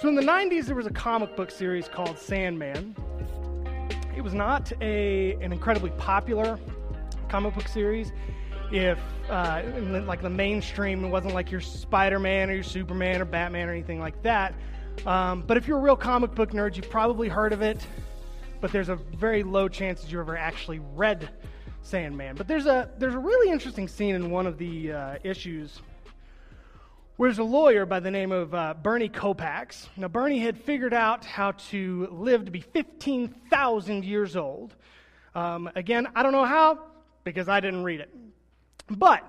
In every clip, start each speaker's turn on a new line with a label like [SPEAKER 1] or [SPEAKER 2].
[SPEAKER 1] So in the 90s, there was a comic book series called Sandman. It was not a, an incredibly popular comic book series. If, uh, in, like the mainstream, it wasn't like your Spider Man or your Superman or Batman or anything like that. Um, but if you're a real comic book nerd, you've probably heard of it, but there's a very low chance that you ever actually read Sandman. But there's a, there's a really interesting scene in one of the uh, issues there's a lawyer by the name of uh, Bernie Capax. Now, Bernie had figured out how to live to be 15,000 years old. Um, again, I don't know how because I didn't read it. But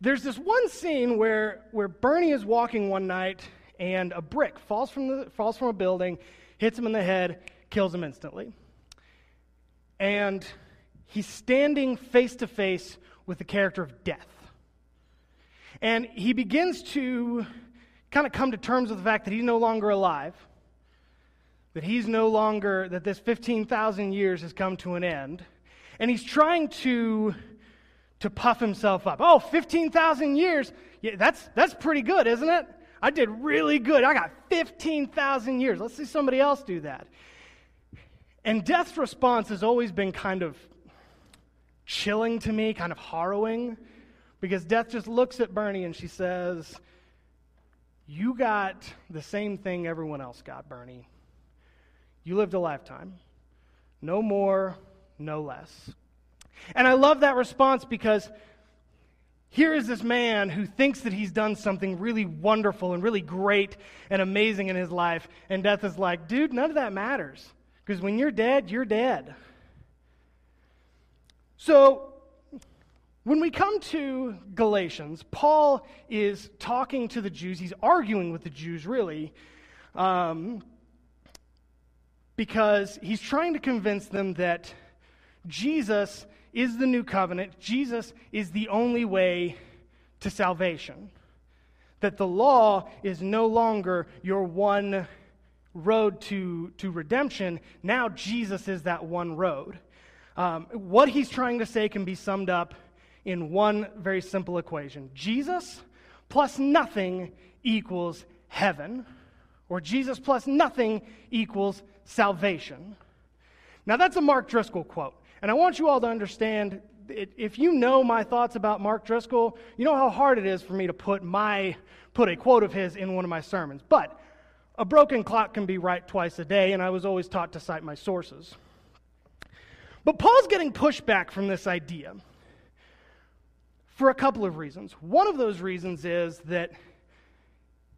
[SPEAKER 1] there's this one scene where, where Bernie is walking one night and a brick falls from, the, falls from a building, hits him in the head, kills him instantly. And he's standing face to face with the character of death. And he begins to kind of come to terms with the fact that he's no longer alive, that he's no longer, that this 15,000 years has come to an end. And he's trying to, to puff himself up. Oh, 15,000 years? Yeah, that's, that's pretty good, isn't it? I did really good. I got 15,000 years. Let's see somebody else do that. And death's response has always been kind of chilling to me, kind of harrowing. Because death just looks at Bernie and she says, You got the same thing everyone else got, Bernie. You lived a lifetime. No more, no less. And I love that response because here is this man who thinks that he's done something really wonderful and really great and amazing in his life. And death is like, dude, none of that matters. Because when you're dead, you're dead. So when we come to Galatians, Paul is talking to the Jews. He's arguing with the Jews, really, um, because he's trying to convince them that Jesus is the new covenant, Jesus is the only way to salvation. That the law is no longer your one road to, to redemption. Now Jesus is that one road. Um, what he's trying to say can be summed up in one very simple equation Jesus plus nothing equals heaven, or Jesus plus nothing equals salvation. Now, that's a Mark Driscoll quote. And I want you all to understand if you know my thoughts about Mark Driscoll, you know how hard it is for me to put my put a quote of his in one of my sermons. But a broken clock can be right twice a day, and I was always taught to cite my sources. But Paul's getting pushback from this idea for a couple of reasons. One of those reasons is that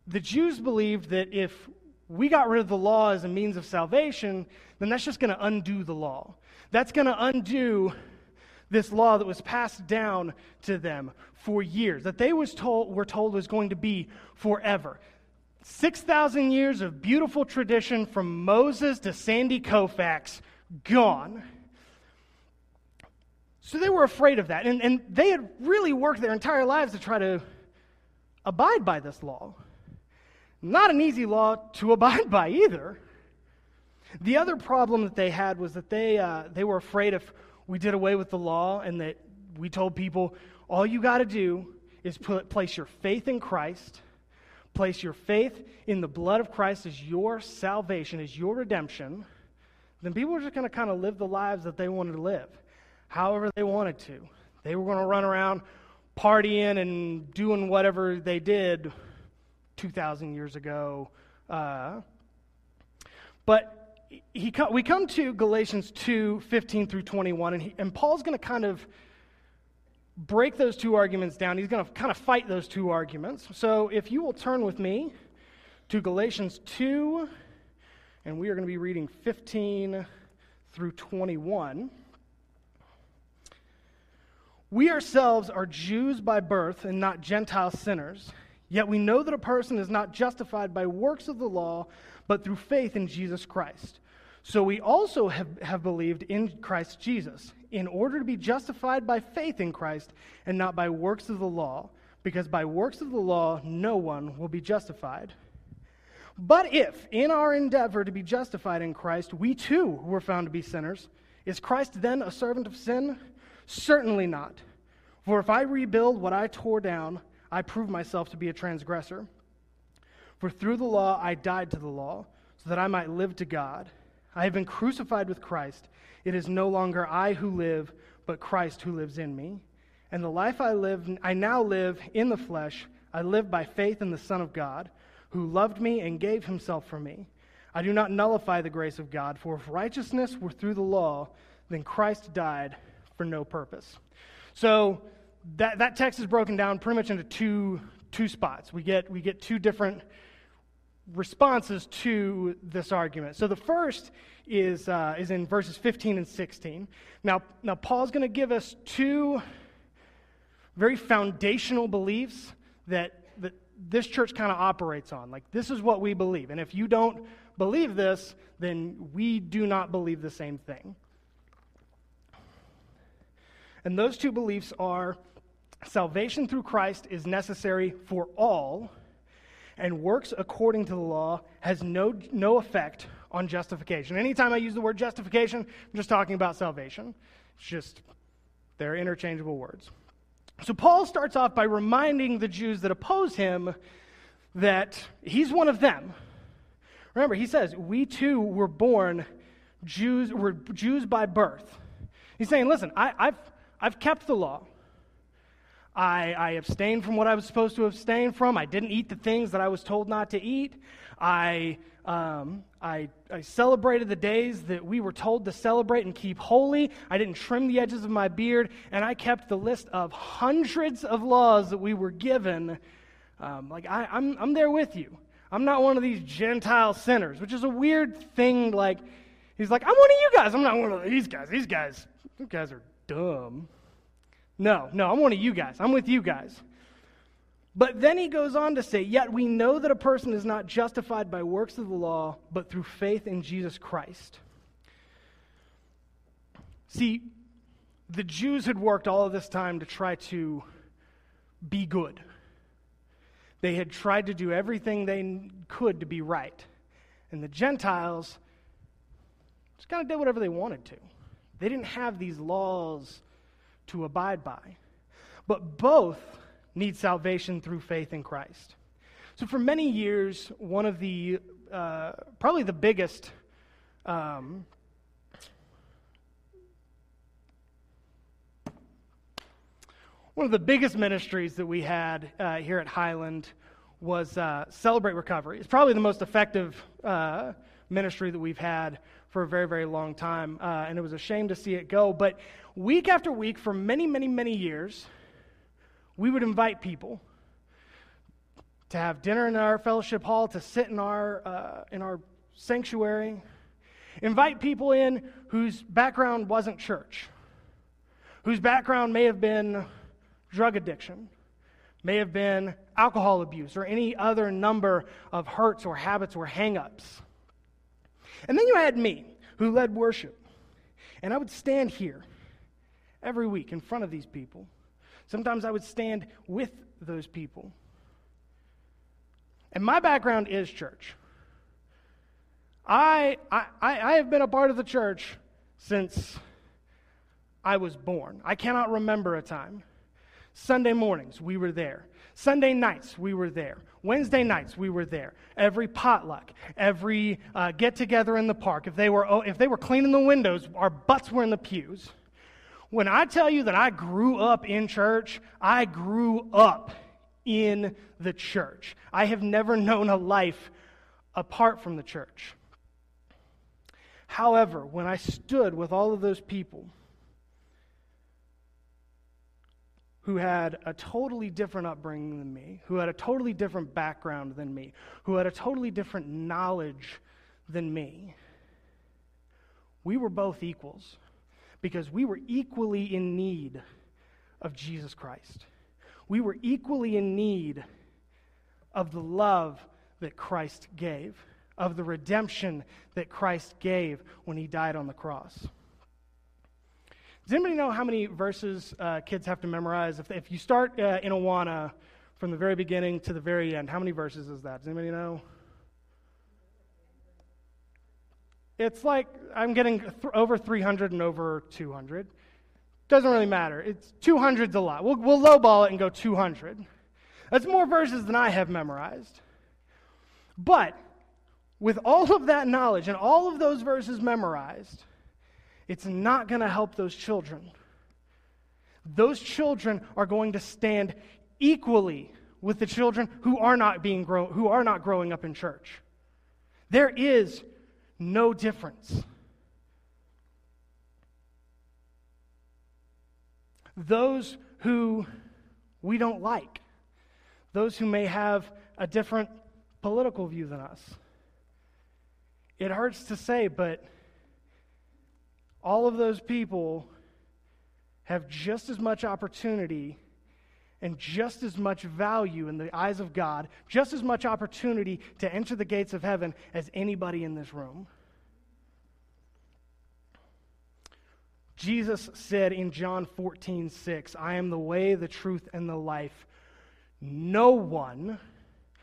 [SPEAKER 1] the Jews believed that if we got rid of the law as a means of salvation, then that's just going to undo the law. That's going to undo this law that was passed down to them for years, that they was told, were told was going to be forever. 6,000 years of beautiful tradition from Moses to Sandy Koufax, gone. So they were afraid of that. And, and they had really worked their entire lives to try to abide by this law. Not an easy law to abide by either. The other problem that they had was that they, uh, they were afraid if we did away with the law and that we told people, all you got to do is put, place your faith in Christ, place your faith in the blood of Christ as your salvation, as your redemption, then people were just going to kind of live the lives that they wanted to live however they wanted to. They were going to run around partying and doing whatever they did 2,000 years ago. Uh, but he, we come to Galatians 2 15 through 21, and, he, and Paul's going to kind of break those two arguments down. He's going to kind of fight those two arguments. So if you will turn with me to Galatians 2, and we are going to be reading 15 through 21. We ourselves are Jews by birth and not Gentile sinners. Yet we know that a person is not justified by works of the law, but through faith in Jesus Christ. So we also have, have believed in Christ Jesus, in order to be justified by faith in Christ and not by works of the law, because by works of the law no one will be justified. But if, in our endeavor to be justified in Christ, we too were found to be sinners, is Christ then a servant of sin? Certainly not. For if I rebuild what I tore down, I prove myself to be a transgressor. For through the law I died to the law, so that I might live to God. I have been crucified with Christ. It is no longer I who live, but Christ who lives in me. And the life I live I now live in the flesh, I live by faith in the Son of God, who loved me and gave himself for me. I do not nullify the grace of God, for if righteousness were through the law, then Christ died for no purpose. So that, that text is broken down pretty much into two, two spots. We get, we get two different responses to this argument. So the first is, uh, is in verses 15 and 16. Now, now Paul's going to give us two very foundational beliefs that, that this church kind of operates on. Like, this is what we believe. And if you don't believe this, then we do not believe the same thing. And those two beliefs are salvation through Christ is necessary for all and works according to the law has no, no effect on justification. Anytime I use the word justification, I'm just talking about salvation. It's just, they're interchangeable words. So Paul starts off by reminding the Jews that oppose him that he's one of them. Remember, he says, We too were born Jews, were Jews by birth. He's saying, Listen, I, I've, I've kept the law. I, I abstained from what I was supposed to abstain from. I didn't eat the things that I was told not to eat. I, um, I, I celebrated the days that we were told to celebrate and keep holy. I didn't trim the edges of my beard. And I kept the list of hundreds of laws that we were given. Um, like, I, I'm, I'm there with you. I'm not one of these Gentile sinners, which is a weird thing. Like, he's like, I'm one of you guys. I'm not one of these guys. These guys, these guys are dumb. No, no, I'm one of you guys. I'm with you guys. But then he goes on to say, Yet we know that a person is not justified by works of the law, but through faith in Jesus Christ. See, the Jews had worked all of this time to try to be good. They had tried to do everything they could to be right. And the Gentiles just kind of did whatever they wanted to. They didn't have these laws to abide by. But both need salvation through faith in Christ. So, for many years, one of the uh, probably the biggest um, one of the biggest ministries that we had uh, here at Highland was uh, Celebrate Recovery. It's probably the most effective uh, ministry that we've had for a very, very long time, uh, and it was a shame to see it go. But week after week, for many, many, many years, we would invite people to have dinner in our fellowship hall, to sit in our, uh, in our sanctuary, invite people in whose background wasn't church, whose background may have been drug addiction, may have been alcohol abuse, or any other number of hurts or habits or hangups. And then you had me, who led worship. And I would stand here every week in front of these people. Sometimes I would stand with those people. And my background is church. I, I, I have been a part of the church since I was born. I cannot remember a time. Sunday mornings, we were there. Sunday nights, we were there. Wednesday nights, we were there. Every potluck, every uh, get together in the park. If they, were, oh, if they were cleaning the windows, our butts were in the pews. When I tell you that I grew up in church, I grew up in the church. I have never known a life apart from the church. However, when I stood with all of those people, who had a totally different upbringing than me, who had a totally different background than me, who had a totally different knowledge than me. We were both equals because we were equally in need of Jesus Christ. We were equally in need of the love that Christ gave, of the redemption that Christ gave when he died on the cross. Does anybody know how many verses uh, kids have to memorize? If, if you start uh, in Awana from the very beginning to the very end, how many verses is that? Does anybody know? It's like I'm getting th- over 300 and over 200. Doesn't really matter. It's 200's a lot. We'll, we'll lowball it and go 200. That's more verses than I have memorized. But with all of that knowledge and all of those verses memorized, it's not going to help those children. Those children are going to stand equally with the children who are not being grow- who are not growing up in church. There is no difference. Those who we don't like, those who may have a different political view than us. It hurts to say, but all of those people have just as much opportunity and just as much value in the eyes of God, just as much opportunity to enter the gates of heaven as anybody in this room. Jesus said in John 14, 6, I am the way, the truth, and the life. No one,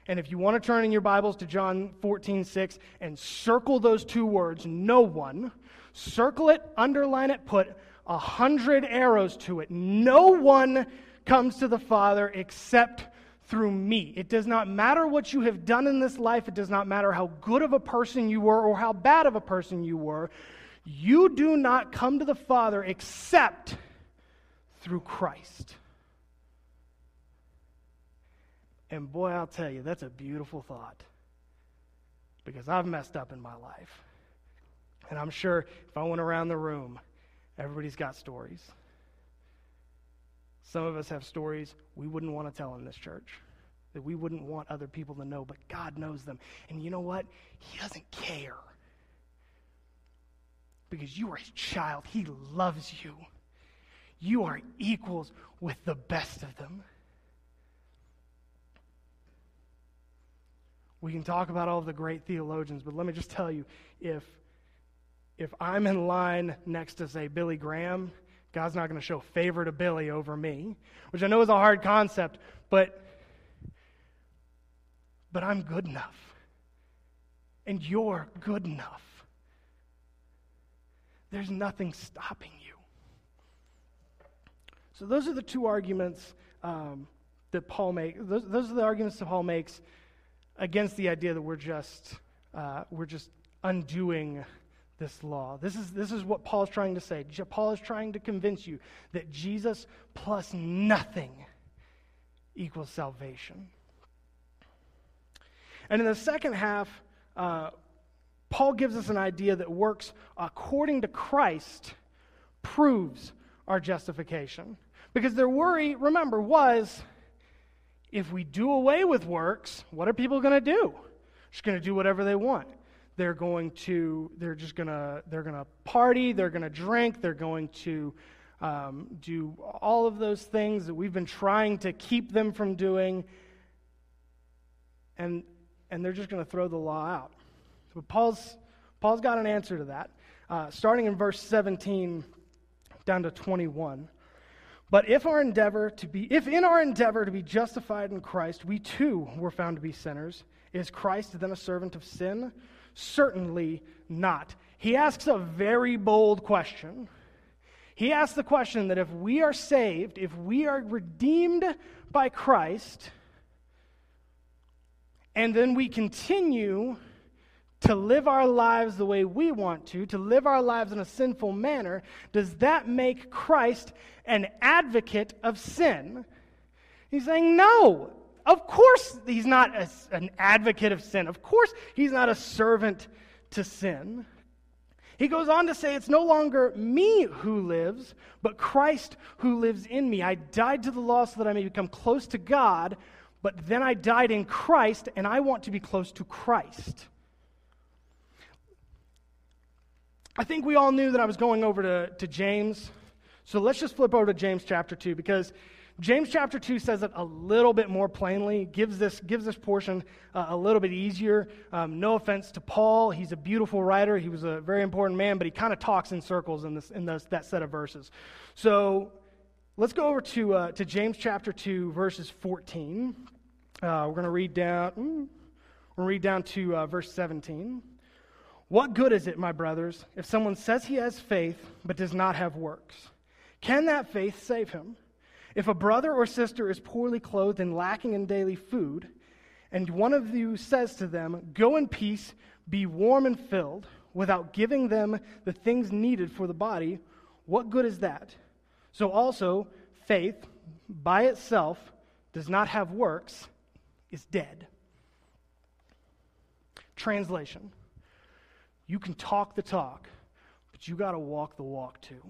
[SPEAKER 1] and if you want to turn in your Bibles to John 14, 6 and circle those two words, no one, circle it, underline it, put a hundred arrows to it. No one comes to the Father except through me. It does not matter what you have done in this life. It does not matter how good of a person you were or how bad of a person you were. You do not come to the Father except through Christ. And boy, I'll tell you, that's a beautiful thought. Because I've messed up in my life. And I'm sure if I went around the room, everybody's got stories. Some of us have stories we wouldn't want to tell in this church, that we wouldn't want other people to know, but God knows them. And you know what? He doesn't care. Because you are his child, he loves you. You are equals with the best of them. We can talk about all the great theologians, but let me just tell you if, if I'm in line next to, say, Billy Graham, God's not going to show favor to Billy over me, which I know is a hard concept, but, but I'm good enough. And you're good enough. There's nothing stopping you. So, those are the two arguments um, that Paul makes. Those, those, are the arguments that Paul makes against the idea that we're just, uh, we're just undoing this law. This is, this is what Paul is trying to say. Paul is trying to convince you that Jesus plus nothing equals salvation. And in the second half, uh, Paul gives us an idea that works according to Christ proves our justification. Because their worry, remember, was if we do away with works, what are people going to do? Just going to do whatever they want. They're going to they're just going to they're going to party they're going to drink they're going to um, do all of those things that we've been trying to keep them from doing. And and they're just going to throw the law out. So paul's paul's got an answer to that. Uh, starting in verse 17 down to 21 but if our endeavor to be if in our endeavor to be justified in christ we too were found to be sinners is christ then a servant of sin Certainly not. He asks a very bold question. He asks the question that if we are saved, if we are redeemed by Christ, and then we continue to live our lives the way we want to, to live our lives in a sinful manner, does that make Christ an advocate of sin? He's saying, no, of course, he's not a, an advocate of sin. Of course, he's not a servant to sin. He goes on to say, It's no longer me who lives, but Christ who lives in me. I died to the law so that I may become close to God, but then I died in Christ, and I want to be close to Christ. I think we all knew that I was going over to, to James. So let's just flip over to James chapter 2 because James chapter 2 says it a little bit more plainly, gives this, gives this portion uh, a little bit easier. Um, no offense to Paul. He's a beautiful writer. He was a very important man, but he kind of talks in circles in, this, in this, that set of verses. So let's go over to, uh, to James chapter 2, verses 14. Uh, we're going to read down, mm, we'll read down to uh, verse 17. What good is it, my brothers, if someone says he has faith but does not have works? Can that faith save him? If a brother or sister is poorly clothed and lacking in daily food, and one of you says to them, Go in peace, be warm and filled, without giving them the things needed for the body, what good is that? So also, faith by itself does not have works, is dead. Translation You can talk the talk, but you got to walk the walk too.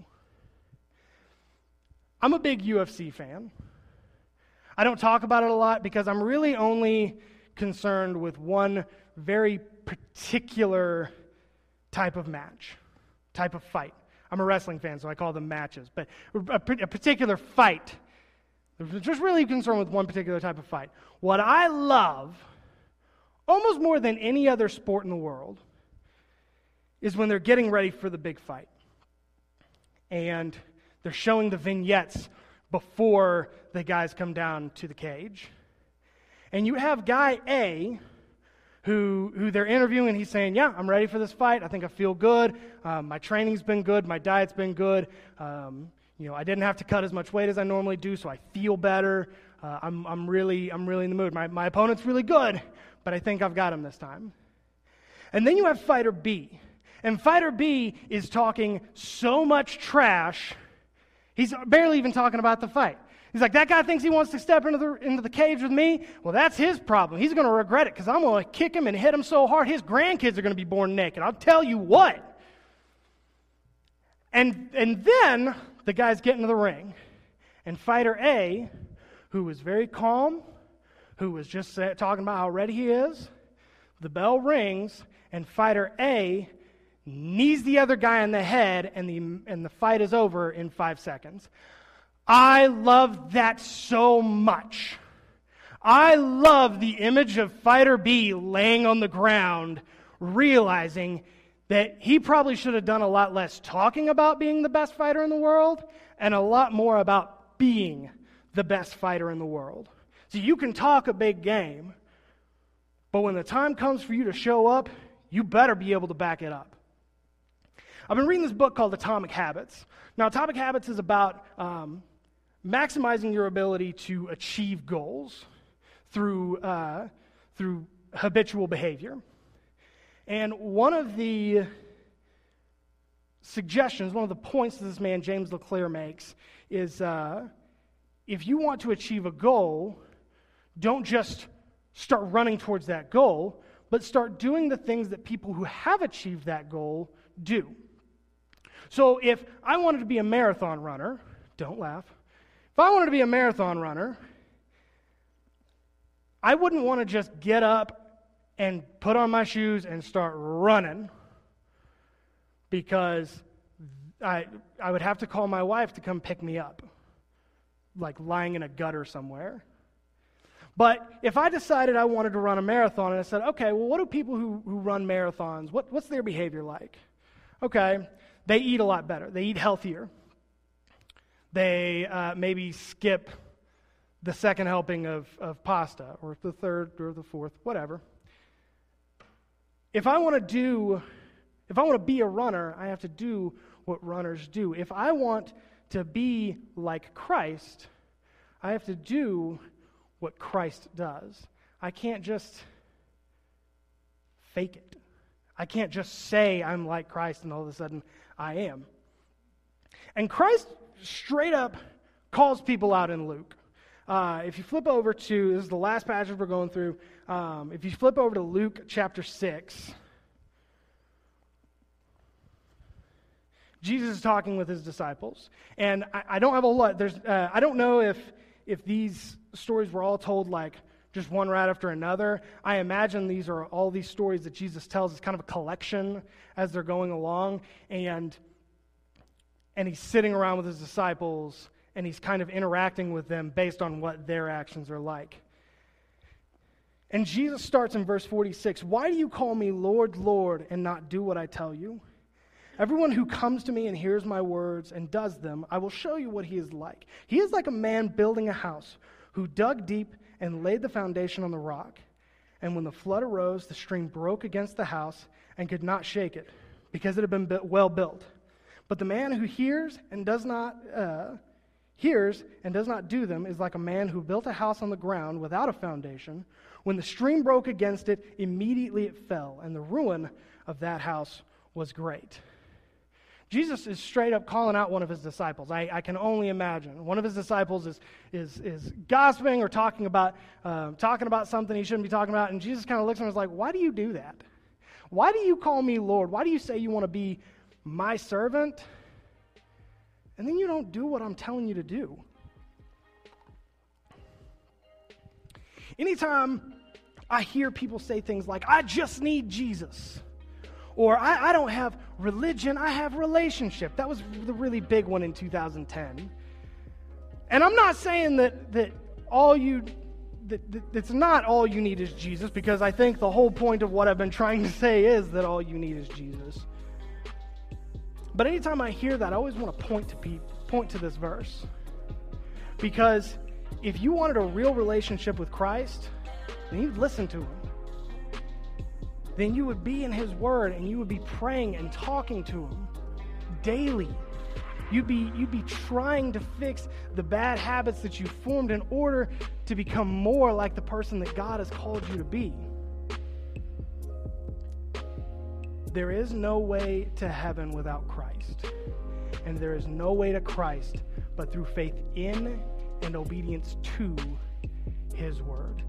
[SPEAKER 1] I'm a big UFC fan. I don't talk about it a lot because I'm really only concerned with one very particular type of match, type of fight. I'm a wrestling fan, so I call them matches. But a, particular fight. Just really concerned with one particular type of fight. What I love, almost more than any other sport in the world, is when they're getting ready for the big fight. And they're showing the vignettes before the guys come down to the cage. And you have guy A who, who they're interviewing, and he's saying, Yeah, I'm ready for this fight. I think I feel good. Um, my training's been good. My diet's been good. Um, you know, I didn't have to cut as much weight as I normally do, so I feel better. Uh, I'm, I'm, really, I'm really in the mood. My, my opponent's really good, but I think I've got him this time. And then you have fighter B. And fighter B is talking so much trash, he's barely even talking about the fight. He's like, that guy thinks he wants to step into the, into the cage with me. Well, that's his problem. He's going to regret it because I'm going to kick him and hit him so hard his grandkids are going to be born naked. I'll tell you what. And, and then the guys get into the ring. And fighter A, who was very calm, who was just talking about how ready he is, the bell rings, and fighter A knees the other guy in the head, and the, and the fight is over in five seconds. I love that so much. I love the image of Fighter B laying on the ground, realizing that he probably should have done a lot less talking about being the best fighter in the world and a lot more about being the best fighter in the world. So you can talk a big game, but when the time comes for you to show up, you better be able to back it up. I've been reading this book called Atomic Habits. Now, Atomic Habits is about um, maximizing your ability to achieve goals through, uh, through habitual behavior. And one of the suggestions, one of the points that this man, James LeClaire, makes is uh, if you want to achieve a goal, don't just start running towards that goal, but start doing the things that people who have achieved that goal do. So if I wanted to be a marathon runner, don't laugh. If I wanted to be a marathon runner, I wouldn't want to just get up and put on my shoes and start running because I, I would have to call my wife to come pick me up, like lying in a gutter somewhere. But if I decided I wanted to run a marathon and I said, okay, well, what do people who, who run marathons, what, what's their behavior like? Okay, they eat a lot better, they eat healthier. They uh, maybe skip the second helping of, of pasta, or the third, or the fourth, whatever. If I want to do, if I want to be a runner, I have to do what runners do. If I want to be like Christ, I have to do what Christ does. I can't just fake it. I can't just say I'm like Christ and all of a sudden I am. And Christ straight up calls people out in Luke. Uh, if you flip over to, this is the last passage we're going through. Um, if you flip over to Luke chapter 6, Jesus is talking with his disciples. And I, I don't have a lot, there's, uh, I don't know if, if these stories were all told like just one right after another. I imagine these are all these stories that Jesus tells as kind of a collection as they're going along. And and he's sitting around with his disciples and he's kind of interacting with them based on what their actions are like. And Jesus starts in verse 46 Why do you call me Lord, Lord, and not do what I tell you? Everyone who comes to me and hears my words and does them, I will show you what he is like. He is like a man building a house who dug deep and laid the foundation on the rock. And when the flood arose, the stream broke against the house and could not shake it because it had been well built. But the man who hears and does not uh, hears and does not do them is like a man who built a house on the ground without a foundation. When the stream broke against it, immediately it fell, and the ruin of that house was great. Jesus is straight up calling out one of his disciples. I, I can only imagine. One of his disciples is, is, is gossiping or talking about, uh, talking about something he shouldn't be talking about, and Jesus kind of looks at him and is like, Why do you do that? Why do you call me Lord? Why do you say you want to be my servant? And then you don't do what I'm telling you to do. Anytime I hear people say things like, I just need Jesus or I, I don't have religion, I have relationship. That was the really big one in 2010. And I'm not saying that, that all you it's not all you need is Jesus, because I think the whole point of what I've been trying to say is that all you need is Jesus. But anytime I hear that, I always want to point to people, point to this verse. Because if you wanted a real relationship with Christ, then you'd listen to him then you would be in His Word and you would be praying and talking to Him daily. You'd be, you'd be trying to fix the bad habits that you formed in order to become more like the person that God has called you to be. There is no way to heaven without Christ. And there is no way to Christ but through faith in and obedience to His Word.